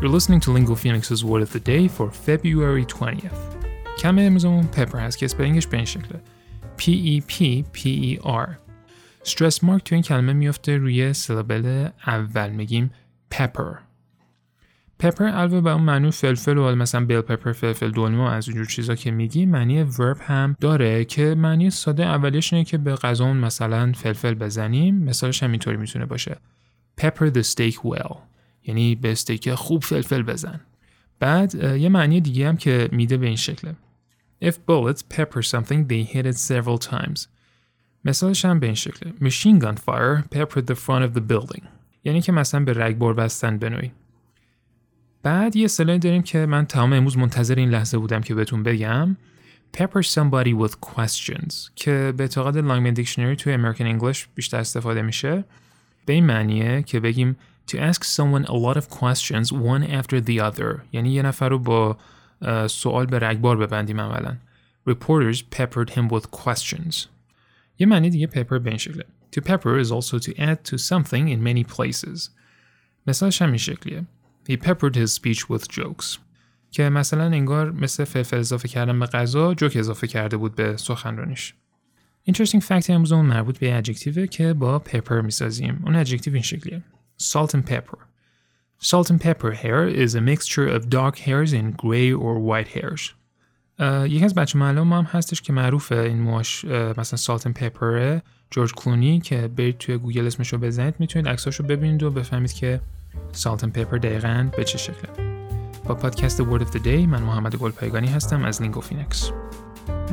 You're listening to Lingo Phoenix's Word of the Day for February 20th. کلمه امروزمون pepper هست که spelling ش به این شکله P-E-P-P-E-R stress mark تو این کلمه میفته روی syllable اول میگیم pepper pepper علاوه به اون معنی فلفل و مثلا bell pepper فلفل دلمه از اینجور چیزا که میگی معنی verb هم داره که معنی ساده اولیش اینه که به غذامون مثلا فلفل بزنیم مثالش هم اینطوری می‌تونه باشه pepper the steak well. یعنی به استیک خوب فلفل بزن. بعد یه معنی دیگه هم که میده به این شکله. If bullets pepper something they hit it several times. مثالش هم به این شکله. Machine gun fire peppered the front of the building. یعنی که مثلا به رگبار بستن بنوی. بعد یه اصطلاحی داریم که من تمام امروز منتظر این لحظه بودم که بهتون بگم. Pepper somebody with questions. که به اعتقاد Langman Dictionary توی American English بیشتر استفاده میشه. به این معنیه که بگیم to ask someone a lot of questions one after the other یعنی یه نفر رو با سوال به رگبار ببندیم اولا Reporters peppered him with questions یه معنی دیگه pepper به این شکله To pepper is also to add to something in many places مثالش هم این شکلیه He peppered his speech with jokes. که مثلا انگار مثل فلفل اضافه کردن به غذا جوک اضافه کرده بود به سخنرانیش. Interesting fact امروزمون مربوط به adjective ه که با pepper می‌سازیم. اون adjective این شکلیه. Salt and pepper. Salt and pepper hair is a mixture of dark hairs and gray or white hairs. یکی از بچه معلوم هم هستش که معروفه این موهاش مثلا salt and pepper جورج کلونی که برید توی گوگل اسمشو بزنید می‌تونید عکساشو ببینید و بفهمید که salt pepper دقیقا به چه شکله با پادکست Word of the Day من محمد گلپایگانی هستم از Lingo Phoenix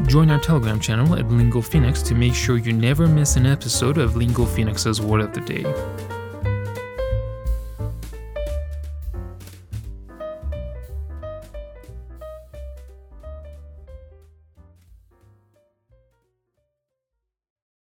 Join our Telegram channel at Lingo Phoenix to make sure you never miss an episode of Lingo Phoenix's Word of the Day.